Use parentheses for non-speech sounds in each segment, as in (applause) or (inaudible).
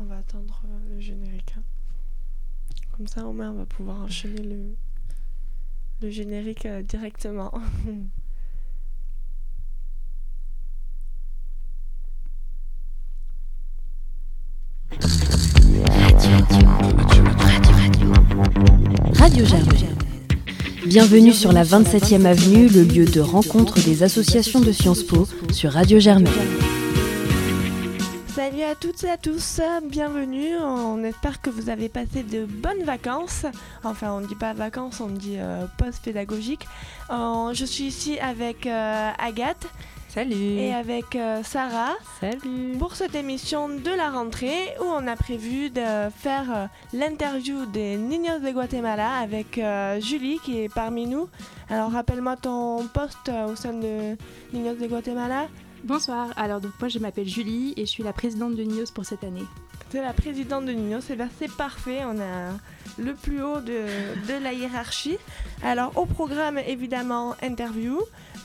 On va attendre euh, le générique. hein. Comme ça, au on va pouvoir enchaîner le, le générique euh, directement. Radio Germaine. Bienvenue sur la 27e avenue, le lieu de rencontre des associations de Sciences Po sur Radio Germaine. Salut à toutes et à tous, bienvenue. On espère que vous avez passé de bonnes vacances. Enfin, on ne dit pas vacances, on dit euh, pause pédagogique. Euh, je suis ici avec euh, Agathe Salut. et avec euh, Sarah Salut. pour cette émission de la rentrée où on a prévu de faire euh, l'interview des Niños de Guatemala avec euh, Julie qui est parmi nous. Alors, rappelle-moi ton poste au sein de Niños de Guatemala. Bonsoir, alors donc moi je m'appelle Julie et je suis la présidente de NIOS pour cette année. C'est la présidente de Ninos, et bien c'est parfait, on a le plus haut de, la hiérarchie. Alors au programme évidemment interview,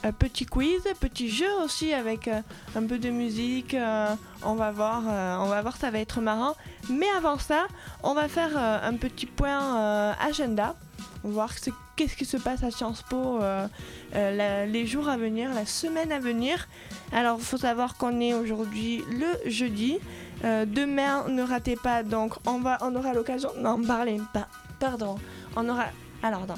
euh, petit quiz, petit jeu aussi avec euh, un peu de musique, euh, on va voir, on va voir ça va être marrant. Mais avant ça, on va faire un petit point agenda, voir ce- qu'est-ce qui se passe à Sciences Po euh, euh, les jours à venir, la semaine à venir. Alors il faut savoir qu'on est aujourd'hui le jeudi. Euh, demain, ne ratez pas, donc on, va, on aura l'occasion d'en parler. Pa- pardon, on aura. Alors, non.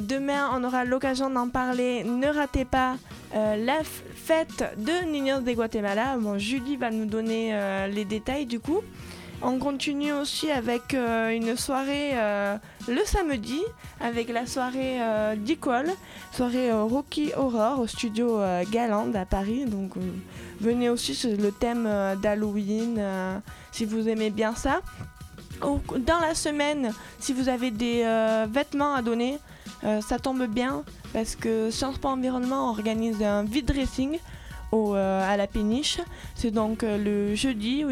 Demain, on aura l'occasion d'en parler. Ne ratez pas la fête de Niños de Guatemala. Bon, Julie va nous donner les détails du coup. On continue aussi avec euh, une soirée euh, le samedi, avec la soirée euh, soirée euh, Rocky Horror au studio Galande à Paris. Donc, venez aussi sur le thème d'Halloween si vous aimez bien ça. Dans la semaine, si vous avez des vêtements à donner, ça tombe bien parce que Sciences Po Environnement organise un vide dressing euh, à la péniche. C'est donc euh, le jeudi où,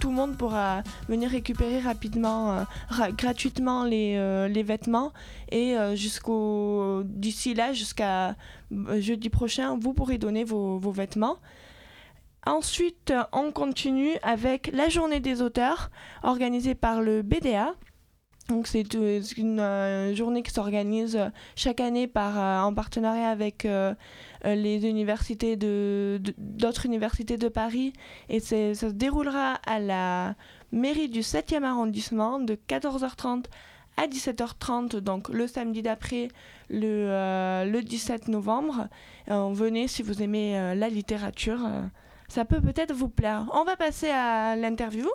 tout le monde pourra venir récupérer rapidement, euh, ra- gratuitement les, vêtements. Et jusqu'au d'ici là, jusqu'à jeudi prochain, vous pourrez donner vos, vos vêtements. Ensuite, on continue avec la journée des auteurs organisée par le BDA. Donc c'est une journée qui s'organise chaque année par, en partenariat avec les universités de d'autres universités de Paris et ça se déroulera à la mairie du 7e arrondissement de 14h30 à 17h30 donc le samedi d'après le, euh, le 17 novembre. Euh, venez si vous aimez euh, la littérature. euh, ça peut peut-être vous plaire. On va passer à l'interview.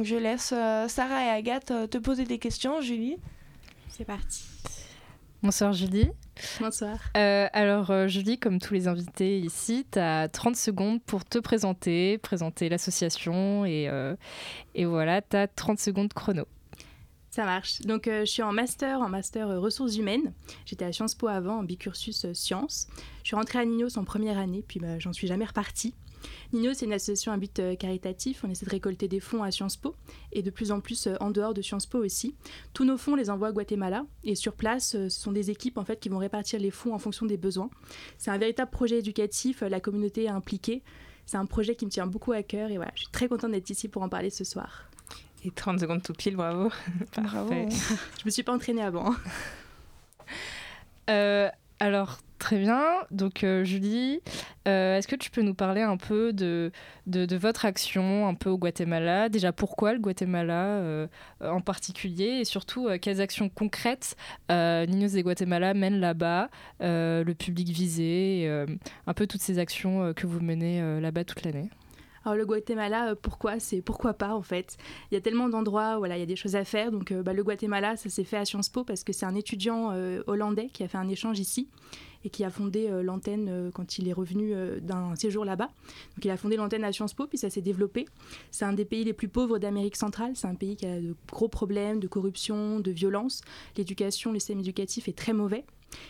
Je laisse euh, Sarah et Agathe euh, te poser des questions, Julie. C'est parti. Bonsoir Julie. Bonsoir. Euh, alors euh, Julie, comme tous les invités ici, tu as 30 secondes pour te présenter, présenter l'association et, euh, et voilà, tu as 30 secondes chrono. Ça marche. Donc euh, je suis en master, en master ressources humaines. J'étais à Sciences Po avant, en bicursus sciences. Je suis rentrée à Ninos en première année, puis bah, j'en suis jamais repartie. Ninos, c'est une association à but euh, caritatif. On essaie de récolter des fonds à Sciences Po et de plus en plus euh, en dehors de Sciences Po aussi. Tous nos fonds, on les envoie à Guatemala et sur place, euh, ce sont des équipes en fait qui vont répartir les fonds en fonction des besoins. C'est un véritable projet éducatif. La communauté est impliquée. C'est un projet qui me tient beaucoup à cœur et voilà, je suis très contente d'être ici pour en parler ce soir. Et 30 secondes tout pile, bravo. (laughs) Bravo. Parfait. Je me suis pas entraînée avant. Euh, alors, très bien. Donc, euh, Julie, euh, est-ce que tu peux nous parler un peu de, votre action un peu au Guatemala? Déjà, pourquoi le Guatemala euh, en particulier? Et surtout, quelles actions concrètes euh, Niños de Guatemala mène là-bas, le public visé, un peu toutes ces actions que vous menez là-bas toute l'année? Alors le Guatemala, euh, pourquoi? C'est pourquoi pas en fait? Il y a tellement d'endroits, voilà, il y a des choses à faire. Donc euh, bah, le Guatemala, ça s'est fait à Sciences Po parce que c'est un étudiant euh, hollandais qui a fait un échange ici et qui a fondé l'antenne quand il est revenu d'un séjour là-bas. Donc il a fondé l'antenne à Sciences Po, puis ça s'est développé. C'est un des pays les plus pauvres d'Amérique centrale. C'est un pays qui a de gros problèmes de corruption, de violence. L'éducation, le système éducatif est très mauvais.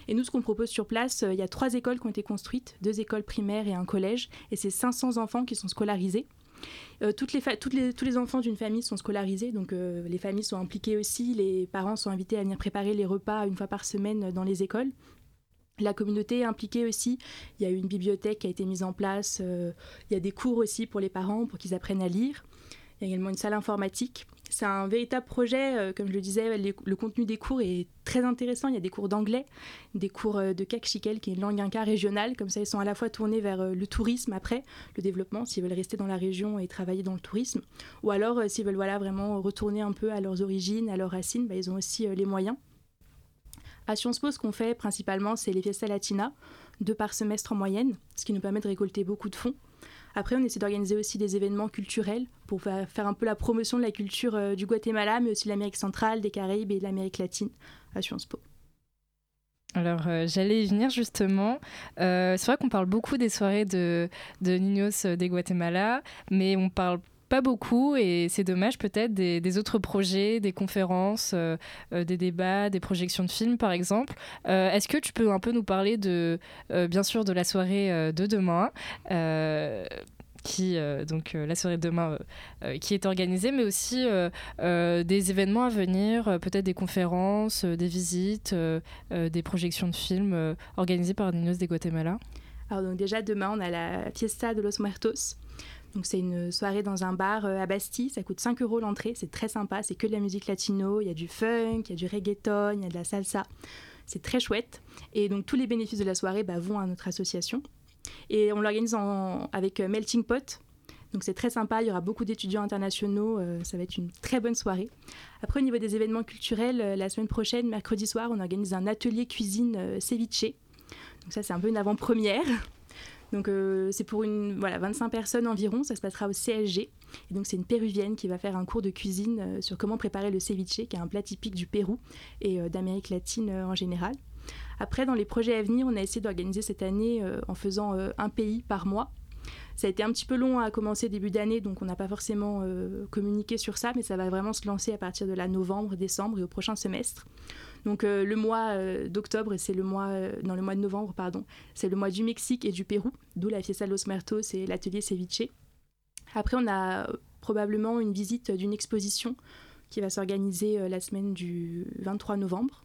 Et nous, ce qu'on propose sur place, euh, il y a trois écoles qui ont été construites, deux écoles primaires et un collège, et c'est 500 enfants qui sont scolarisés. Euh, toutes les tous les enfants d'une famille sont scolarisés, donc euh, les familles sont impliquées aussi, les parents sont invités à venir préparer les repas une fois par semaine dans les écoles. La communauté est impliquée aussi. Il y a une bibliothèque qui a été mise en place. il y a des cours aussi pour les parents pour qu'ils apprennent à lire. Il y a également une salle informatique. C'est un véritable projet, euh, comme je le disais, le contenu des cours est très intéressant. Il y a des cours d'anglais, des cours euh, de Kakshikel, qui est une langue inca régionale. Comme ça, ils sont à la fois tournés vers euh, le tourisme après, le développement, s'ils veulent rester dans la région et travailler dans le tourisme. Ou alors, s'ils veulent voilà, vraiment retourner un peu à leurs origines, à leurs racines, bah, ils ont aussi les moyens. À Sciences Po, ce qu'on fait principalement, c'est les fiestas latina, deux par semestre en moyenne, ce qui nous permet de récolter beaucoup de fonds. Après, on essaie d'organiser aussi des événements culturels pour faire un peu la promotion de la culture euh, du Guatemala, mais aussi de l'Amérique centrale, des Caraïbes et de l'Amérique latine à Sciences Po. Alors, euh, j'allais y venir justement. Euh, c'est vrai qu'on parle beaucoup des soirées de, de Niños de Guatemala, mais on parle pas beaucoup et c'est dommage peut-être des, autres projets, des conférences, des débats, des projections de films par exemple. Est-ce que tu peux un peu nous parler de, bien sûr, de la soirée de demain qui donc la soirée de demain qui est organisée, mais aussi des événements à venir, peut-être des conférences, des visites, des projections de films organisées par Ninos de Guatemala. Alors donc déjà demain on a la Fiesta de los Muertos donc c'est une soirée dans un bar euh, à Bastille, ça coûte 5 euros l'entrée, c'est très sympa, c'est que de la musique latino, il y a du funk, il y a du reggaeton, il y a de la salsa, c'est très chouette. Et donc tous les bénéfices de la soirée bah, vont à notre association. Et on l'organise avec euh, Melting Pot, donc c'est très sympa, il y aura beaucoup d'étudiants internationaux, euh, ça va être une très bonne soirée. Après au niveau des événements culturels, la semaine prochaine, mercredi soir, on organise un atelier cuisine ceviche. Donc ça c'est un peu une avant-première. Donc euh, c'est pour une voilà 25 personnes environ, ça se passera au CSG. Et donc c'est une péruvienne qui va faire un cours de cuisine euh, sur comment préparer le ceviche, qui est un plat typique du Pérou et euh, d'Amérique latine en général. Après, dans les projets à venir, on a essayé d'organiser cette année en faisant un pays par mois. Ça a été un petit peu long à commencer début d'année, donc on n'a pas forcément communiqué sur ça, mais ça va vraiment se lancer à partir de la novembre, décembre et au prochain semestre. Donc euh, le mois euh, d'octobre, c'est le mois, euh, dans le mois de novembre, pardon, c'est le mois du Mexique et du Pérou, d'où la Fiesta los Muertos et l'atelier Ceviche. Après, on a probablement une visite d'une exposition qui va s'organiser la semaine du 23 novembre.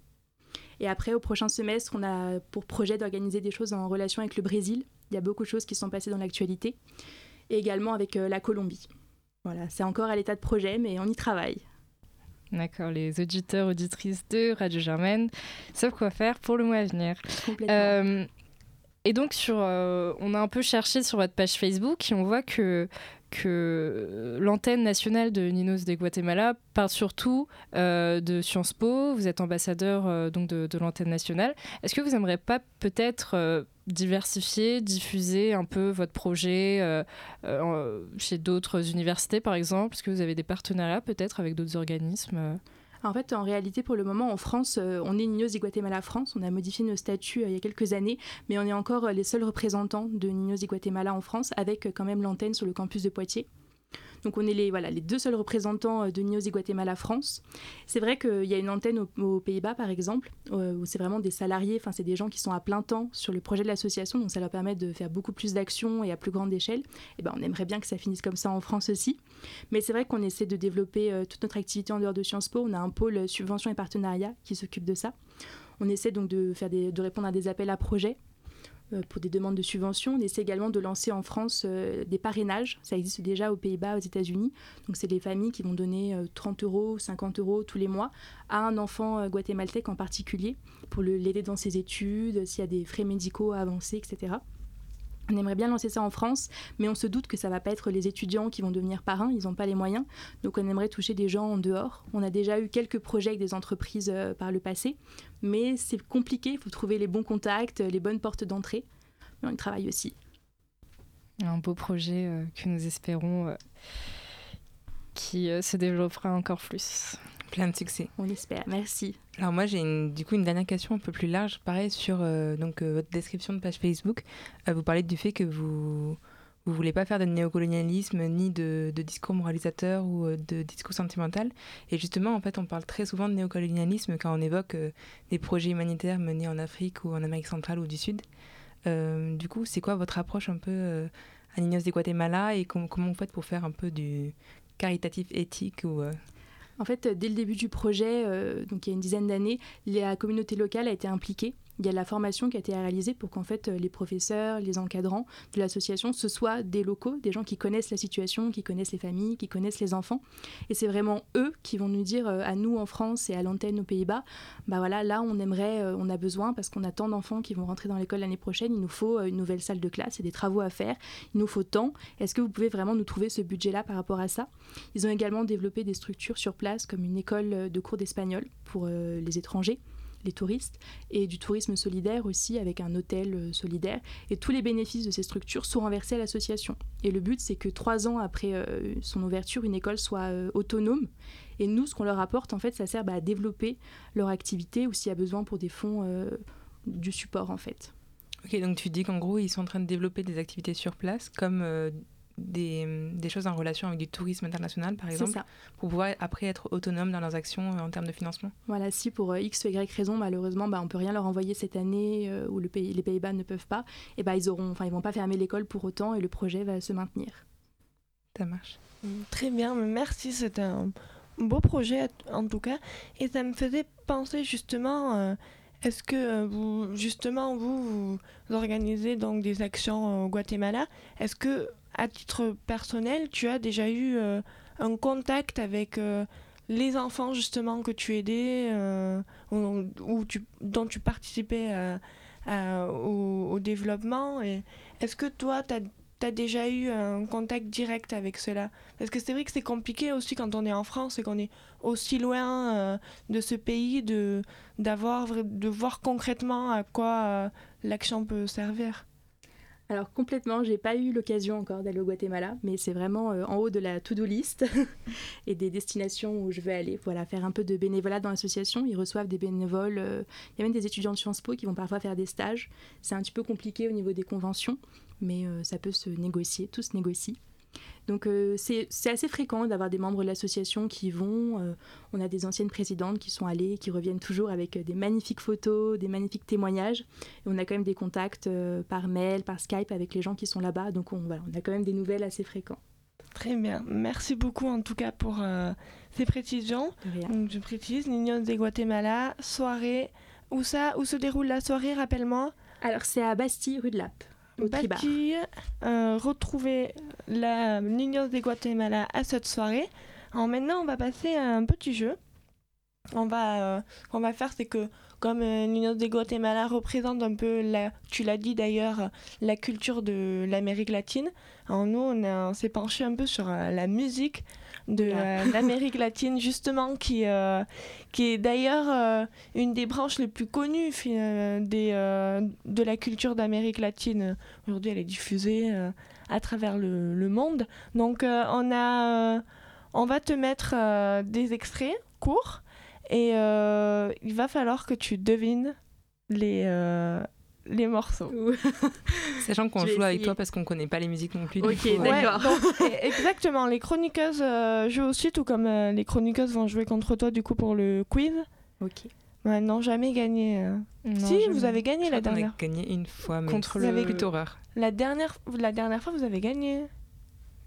Et après, au prochain semestre, on a pour projet d'organiser des choses en relation avec le Brésil. Il y a beaucoup de choses qui sont passées dans l'actualité. Et également avec la Colombie. Voilà, c'est encore à l'état de projet, mais on y travaille. D'accord, les auditeurs, auditrices de Radio Germaine savent quoi faire pour le mois à venir. Euh, et donc, sur, euh, on a un peu cherché sur votre page Facebook et on voit que que l'antenne nationale de Ninos de Guatemala parle surtout euh, de Sciences Po. Vous êtes ambassadeur euh, donc de, l'antenne nationale. Est-ce que vous n'aimeriez pas peut-être euh, diversifier, diffuser un peu votre projet chez d'autres universités, par exemple? Est-ce que vous avez des partenariats peut-être avec d'autres organismes en fait, en réalité, pour le moment, en France, euh, on est Niños y Guatemala France. On a modifié nos statuts euh, il y a quelques années, mais on est encore euh, les seuls représentants de Niños y Guatemala en France, avec quand même l'antenne sur le campus de Poitiers. Donc on est les, voilà, les deux seuls représentants euh, de Nios Guatemala France. C'est vrai qu'il y a une antenne aux, Pays-Bas, par exemple, euh, où c'est vraiment des salariés, enfin c'est des gens qui sont à plein temps sur le projet de l'association, donc ça leur permet de faire beaucoup plus d'actions et à plus grande échelle. Et ben, on aimerait bien que ça finisse comme ça en France aussi. Mais c'est vrai qu'on essaie de développer euh, toute notre activité en dehors de Sciences Po. On a un pôle subvention et partenariat qui s'occupe de ça. On essaie donc de, faire de répondre à des appels à projets pour des demandes de subventions. On essaie également de lancer en France euh, des parrainages. Ça existe déjà aux Pays-Bas, aux États-Unis. Donc, c'est les familles qui vont donner 30 euh, euros, 50 euros tous les mois à un enfant guatémaltèque en particulier pour l'aider dans ses études, s'il y a des frais médicaux à avancer, etc. On aimerait bien lancer ça en France, mais on se doute que ça va pas être les étudiants qui vont devenir parrains, ils n'ont pas les moyens. Donc on aimerait toucher des gens en dehors. On a déjà eu quelques projets avec des entreprises euh, par le passé, mais c'est compliqué, il faut trouver les bons contacts, les bonnes portes d'entrée. Mais on y travaille aussi. Un beau projet euh, que nous espérons euh, qui se développera encore plus. Plein de succès. On espère. Merci. Alors moi j'ai du coup une dernière question un peu plus large, pareil sur euh, donc euh, votre description de page Facebook. Euh, vous parlez du fait que vous vous voulez pas faire de néocolonialisme ni de, discours moralisateur ou de discours sentimental. Et justement en fait on parle très souvent de néocolonialisme quand on évoque des projets humanitaires menés en Afrique ou en Amérique centrale ou du Sud. du coup c'est quoi votre approche un peu à Ninos de Guatemala et comment vous faites pour faire un peu du caritatif éthique ou en fait, dès le début du projet, euh, donc il y a une dizaine d'années, la communauté locale a été impliquée. Il y a la formation qui a été réalisée pour qu'en fait les professeurs, les encadrants de l'association, ce soient des locaux, des gens qui connaissent la situation, qui connaissent les familles, qui connaissent les enfants. Et c'est vraiment eux qui vont nous dire à nous en France et à l'antenne aux Pays-Bas, bah voilà, là on aimerait, on a besoin parce qu'on a tant d'enfants qui vont rentrer dans l'école l'année prochaine, il nous faut une nouvelle salle de classe et des travaux à faire, il nous faut tant. Est-ce que vous pouvez vraiment nous trouver ce budget-là par rapport à ça? Ils ont également développé des structures sur place comme une école de cours d'espagnol pour les étrangers les touristes, et du tourisme solidaire aussi avec un hôtel euh, solidaire. Et tous les bénéfices de ces structures sont renversés à l'association. Et le but, c'est que trois ans après euh, son ouverture, une école soit euh, autonome. Et nous, ce qu'on leur apporte, en fait, ça sert bah, à développer leur activité ou s'il y a besoin pour des fonds du support, en fait. Ok, donc tu dis qu'en gros, ils sont en train de développer des activités sur place, comme des, des, choses en relation avec du tourisme international, par exemple, pour pouvoir après être autonome dans leurs actions euh, en termes de financement Voilà, si pour euh, X ou Y raison, malheureusement, bah, on ne peut rien leur envoyer cette année euh, où le pays, les Pays-Bas ne peuvent pas, et bah, ils auront, ils vont pas fermer l'école pour autant et le projet va se maintenir. Ça marche. Mm, très bien, merci, c'est un beau projet en tout cas, et ça me faisait penser justement... Est-ce que vous, justement, vous, vous, organisez donc des actions au Guatemala? Est-ce que à titre personnel, tu as déjà eu euh, un contact avec euh, les enfants justement que tu aidais euh, ou, dont tu participais au, développement Est-ce que toi, tu as, déjà eu un contact direct avec cela? Parce que c'est vrai que c'est compliqué aussi quand on est en France et qu'on est aussi loin de ce pays de, de voir concrètement à quoi l'action peut servir. Alors complètement, j'ai pas eu l'occasion encore d'aller au Guatemala, mais c'est vraiment euh, en haut de la to-do list (laughs) et des destinations où je veux aller. Voilà, faire un peu de bénévolat dans l'association. Ils reçoivent des bénévoles. Euh, il y a même des étudiants de Sciences Po qui vont parfois faire des stages. C'est un petit peu compliqué au niveau des conventions, mais euh, ça peut se négocier, tout se négocie. Donc euh, c'est assez fréquent d'avoir des membres de l'association qui vont. Euh, on a des anciennes présidentes qui sont allées, qui reviennent toujours avec euh, des magnifiques photos, des magnifiques témoignages. Et on a quand même des contacts par mail, par Skype avec les gens qui sont là-bas. Donc on, voilà, on a quand même des nouvelles assez fréquentes. Très bien. Merci beaucoup en tout cas pour ces précisions. Donc, je précise, Niños de Guatemala, soirée. Où ça Où se déroule la soirée Rappelle-moi? Alors c'est à Bastille, rue de Lappe. Bastille, euh, retrouver la Niños de Guatemala à cette soirée. Alors maintenant, on va passer à un petit jeu. On va, euh, ce va faire, c'est que comme euh, Niños de Guatemala représente un peu, la, tu l'as dit d'ailleurs, la culture de l'Amérique latine, alors nous, on, on s'est penché un peu sur la musique de euh, l'Amérique latine, justement, qui, euh, qui est d'ailleurs euh, une des branches les plus connues des, de la culture d'Amérique latine. Aujourd'hui, elle est diffusée à travers le, le, monde. Donc, on, a, on va te mettre des extraits courts et il va falloir que tu devines les, les morceaux. (laughs) Sachant qu'on joue avec toi parce qu'on connaît pas les musiques non plus. Ok, d'accord. exactement, les chroniqueuses euh, jouent aussi, tout comme euh, les chroniqueuses vont jouer contre toi du coup pour le quiz. Ok. Ouais, non, jamais gagné. Euh. si, vous avez gagné la dernière. On a gagné une fois, mais contre le horreur. La dernière, la dernière fois, vous avez gagné.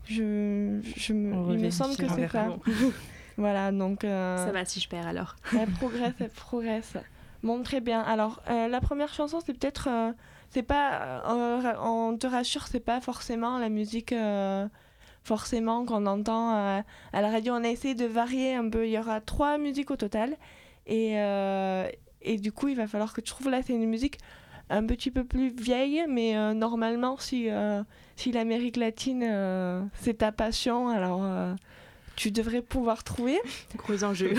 Je, je me, il me semble que c'est ça. (laughs) voilà, donc. Ça va si je perds alors. (laughs) Elle progresse, elle progresse. Bon, très bien. Alors, euh, la première chanson, c'est peut-être. Euh, c'est pas. Euh, on te rassure, c'est pas forcément la musique. forcément qu'on entend à la radio. On a essayé de varier un peu. Il y aura trois musiques au total. Et, et du coup, il va falloir que tu trouves là, c'est une musique un petit peu plus vieille, mais normalement, si, si l'Amérique latine, c'est ta passion, alors tu devrais pouvoir trouver. Gros enjeu.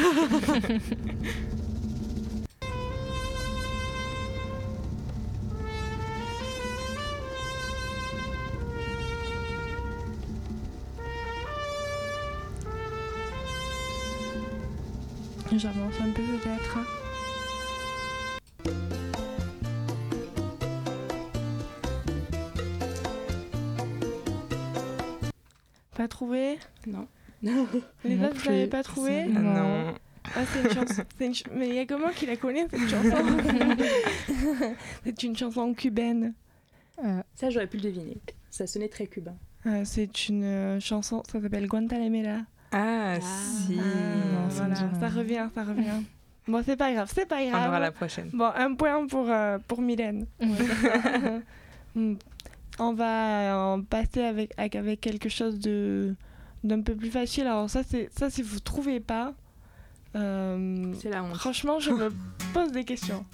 J'avance un peu peut-être. Pas trouvé? Non. (laughs) Les autres, vous n'avez pas trouvé Non. Ah, c'est une chanson. Mais il y a comment qui la connaît cette (laughs) chanson (laughs) C'est une chanson cubaine. Euh, ça, j'aurais pu le deviner. Ça sonnait très cubain. Euh, c'est une euh, chanson, ça s'appelle Guantanamera. Ah, ah si. Ah, ça revient, ça revient. Bon, c'est pas grave, c'est pas On grave. verra la prochaine. Bon, un point pour, euh, pour Mylène. Hmm. On va en passer avec, avec quelque chose de d'un peu plus facile. Alors ça, c'est ça si vous trouvez pas. euh, C'est la honte. franchement, je me (laughs) pose des questions.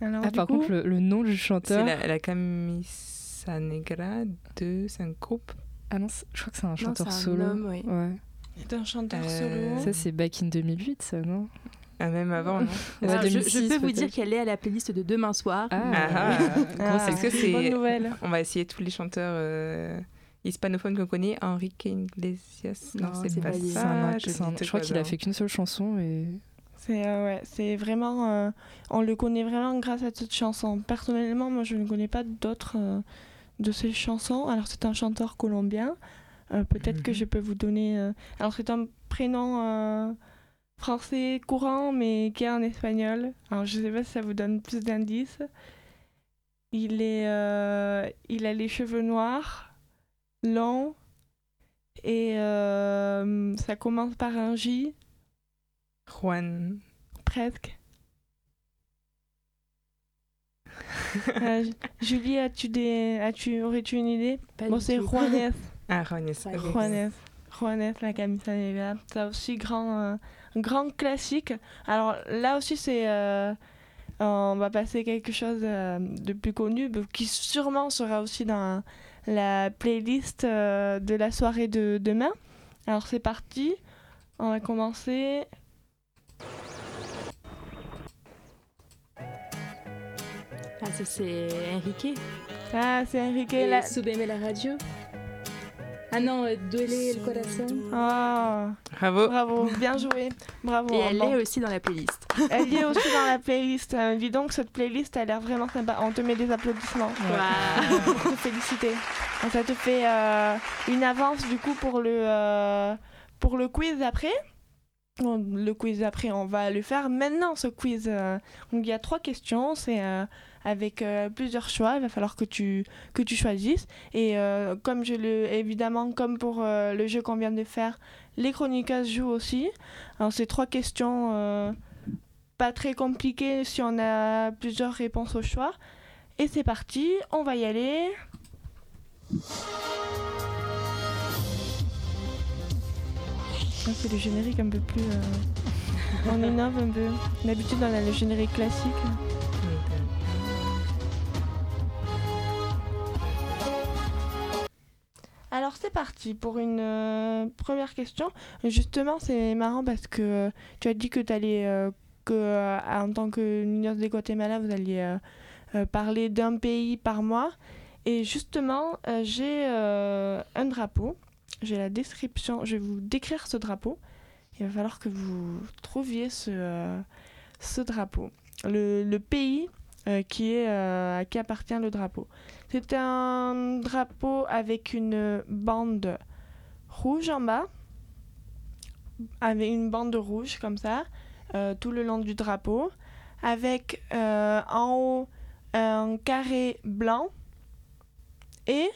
Alors, Ah, du par coup, contre, le, le nom du C'est chanteur. la, la Camisa Negra de. C'est un groupe. Ah non, c'est- je crois que c'est un Non, chanteur c'est un solo. homme, oui. Ouais. c'est un chanteur Euh, solo. Ça, c'est Back in 2008, ça, non? Ah, même avant, non (laughs) Ouais, Alors, je, je 2006, peux vous dire qu'elle est à la playlist de demain soir. Ah, Ah, Ah, (laughs) Est-ce que c'est c'est- une bonne nouvelle. On va essayer tous les chanteurs euh, hispanophones qu'on connaît. Enrique Iglesias. Non, Non, c'est pas pas un- ça. un- dis je crois qu'il a fait qu'une seule chanson et C'est euh, ouais, c'est vraiment. euh, on le connaît vraiment grâce à cette chanson. Personnellement, moi, je ne connais pas d'autres euh, de ces chansons. Alors, c'est un chanteur colombien. Euh, Peut-être que Mhm. je peux vous donner. euh, Alors, c'est un prénom euh, français courant, mais qui est en espagnol. Alors, je ne sais pas si ça vous donne plus d'indices. Il est, euh, il a les cheveux noirs, longs, et euh, ça commence par un J. Juan. Presque. (laughs) Euh, Ju- Julie, as-tu des, as-tu, aurais-tu une idée? Pas Bon, c'est. Juanes, Ah, Juanes. Juanes, Juanes, la camisa negra. C'est aussi grand, euh, grand classique. Alors là aussi, c'est, euh, on va passer quelque chose euh, de plus connu, qui sûrement sera aussi dans la playlist euh, de la soirée de demain. Alors c'est parti. On va commencer. Ah, ça c'est Enrique. Ah, c'est Enrique. Et la- Súbeme la radio. Ah non, euh, Duele el corazón. Ah, Bravo. bravo, bien joué. Bravo. Et elle Bon. est aussi dans la playlist. Elle est aussi dans la (laughs) playlist. Euh, dis donc, cette playlist a l'air vraiment sympa. On te met des applaudissements Waouh. pour te féliciter. Donc, ça te fait euh, une avance du coup pour le, euh, pour le quiz après. Bon, le quiz après, on va le faire maintenant, ce quiz. Donc, il y a trois questions. C'est euh, avec euh, plusieurs choix. Il va falloir que tu, que tu choisisses. Et euh, comme je le, évidemment, comme pour euh, le jeu qu'on vient de faire, les chroniqueuses jouent aussi. Alors, c'est trois questions pas très compliquées si on a plusieurs réponses au choix. Et c'est parti, on va y aller. C'est le générique un peu plus. On (laughs) innove un peu. D'habitude, on a le générique classique. Alors c'est parti pour une euh, première question. Justement, c'est marrant parce que euh, tu as dit que tu allais, euh, que en tant que Niños de Guatemala, vous alliez parler d'un pays par mois. Et justement, j'ai un drapeau. J'ai la description. Je vais vous décrire ce drapeau. Il va falloir que vous trouviez ce, ce drapeau. Le, le pays qui est, à qui appartient le drapeau. C'est un drapeau avec une bande rouge en bas, avec une bande rouge comme ça, euh, tout le long du drapeau, avec euh, en haut un carré blanc et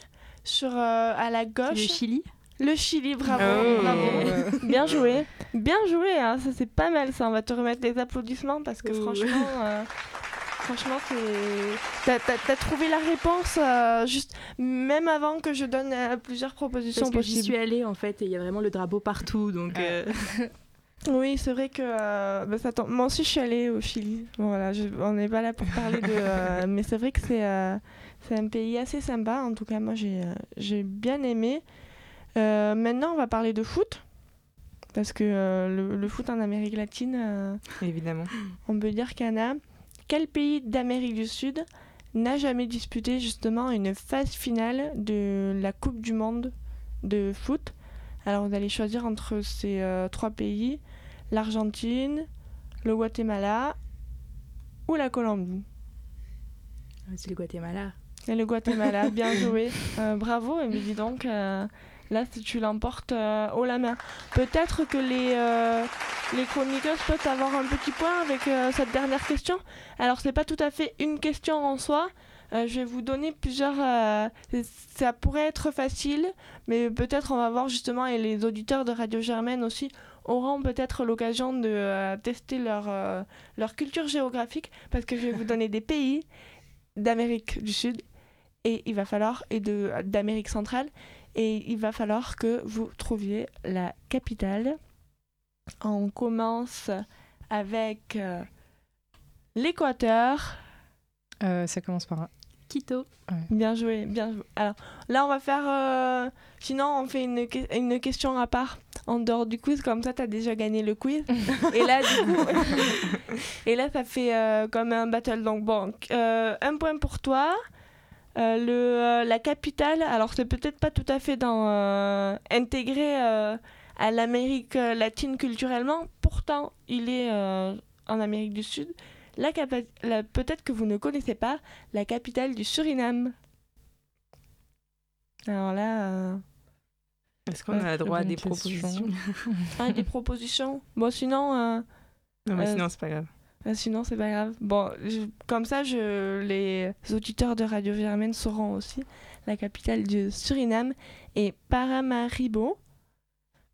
sur euh, à la Le gauche Chili. le Chili. Bravo, Oh. bravo. (laughs) Bien joué, bien joué. hein, Ça c'est pas mal. Ça, on va te remettre des applaudissements parce que Oh. franchement. Franchement. T'as, trouvé la réponse euh, juste même avant que je donne euh, plusieurs propositions Parce que j'y suis allée en fait et il y a vraiment le drapeau partout. Donc euh, (laughs) Oui, c'est vrai que euh, bah, ça tombe- moi aussi je suis allée au Chili. Voilà, je- on n'est pas là pour parler de, euh, (laughs) mais c'est vrai que c'est euh, c'est un pays assez sympa. En tout cas, moi j'ai euh, j'ai bien aimé. Euh, maintenant, on va parler de foot parce que euh, le, le foot en Amérique latine, euh, Évidemment. on peut dire qu'il y en a. Quel pays d'Amérique du Sud n'a jamais disputé justement une phase finale de la Coupe du Monde de foot? Alors vous allez choisir entre ces euh, trois pays, l'Argentine, le Guatemala ou la Colombie. c'est le Guatemala. Et le Guatemala, bien (laughs) joué. Euh, bravo, mais dis donc, euh, là tu l'emportes euh, haut la main. Peut-être que les, euh, les chroniqueuses peuvent avoir un petit point avec euh, cette dernière question. Alors c'est pas tout à fait une question en soi, je vais vous donner plusieurs. ça pourrait être facile, mais peut-être on va voir justement, et les auditeurs de Radio Germaine aussi auront peut-être l'occasion de tester leur, leur culture géographique, parce que je vais vous donner des pays d'Amérique du Sud, et il va falloir, et d'Amérique centrale, et il va falloir que vous trouviez la capitale. On commence avec euh, l'Équateur. Euh, ça commence par un. Quito. Bien joué, bien joué. Alors là, on va faire. euh, Sinon, on fait une, que- une question à part en dehors du quiz. Comme ça, tu as déjà gagné le quiz. (laughs) Et là, du coup. (laughs) Et là, ça fait euh, comme un battle. Donc, bon, euh, un point pour toi. Euh, le, euh, la capitale, alors c'est peut-être pas tout à fait dans, euh, intégré euh, à l'Amérique latine culturellement, pourtant il est euh, en Amérique du Sud. La capa- la- peut-être que vous ne connaissez pas la capitale du Suriname. Alors là, euh, Est-ce qu'on a droit à des question. propositions? (laughs) Ah, des propositions. Bon, sinon, euh, Non, mais Euh, sinon, c'est pas grave. Euh, sinon c'est pas grave. Bon, comme ça, les auditeurs de Radio Germaine sauront aussi la capitale du Suriname est Paramaribo.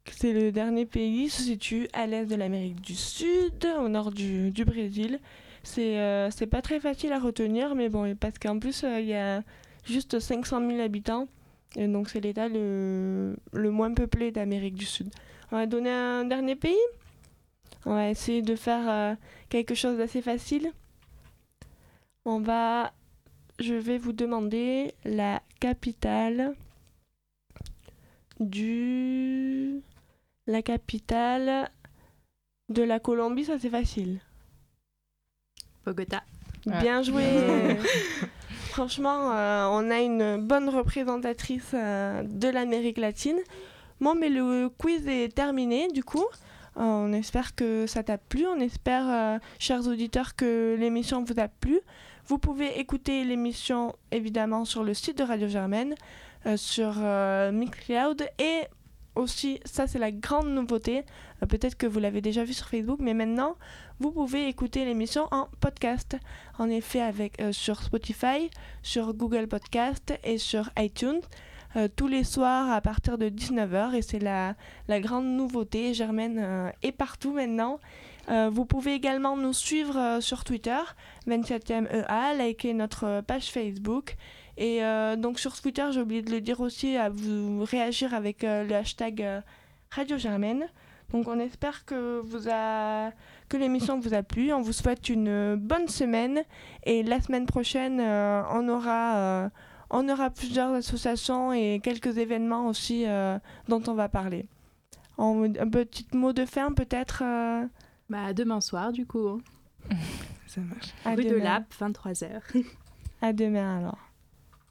C'est le dernier pays, se situe à l'est de l'Amérique du Sud, au nord du, du Brésil. C'est euh, pas très facile à retenir, mais bon, parce qu'en plus, euh, il y a juste 500 000 habitants. Et donc, c'est l'état le, le moins peuplé d'Amérique du Sud. On va donner un dernier pays? On va essayer de faire euh, quelque chose d'assez facile. On va. Je vais vous demander la capitale du. La capitale de la Colombie, ça c'est facile. Bogota. Bien joué. (laughs) Franchement, euh, on a une bonne représentatrice euh, de l'Amérique latine. Bon, mais le quiz est terminé du coup. Euh, on espère que ça t'a plu. On espère, euh, chers auditeurs, que l'émission vous a plu. Vous pouvez écouter l'émission évidemment sur le site de Radio Germaine, euh, sur Mixcloud et aussi, ça c'est la grande nouveauté. Peut-être que vous l'avez déjà vu sur Facebook, mais maintenant vous pouvez écouter l'émission en podcast. En effet, avec, sur Spotify, sur Google Podcast et sur iTunes. Euh, tous les soirs à partir de 19h et c'est la, la grande nouveauté. Germaine euh, est partout maintenant. Euh, vous pouvez également nous suivre euh, sur Twitter, 27e EA, liker notre page Facebook. Et donc sur Twitter, j'ai oublié de le dire aussi, à vous réagir avec le hashtag Radio Germaine. Donc on espère que, vous a... que l'émission vous a plu. On vous souhaite une bonne semaine. Et la semaine prochaine, on, aura, on aura plusieurs associations et quelques événements aussi euh, dont on va parler. En- un petit mot de fin peut-être euh, Bah, demain soir, du coup. hein. (laughs) Ça marche. à Rue de demain. Lappe, 23h. À demain alors.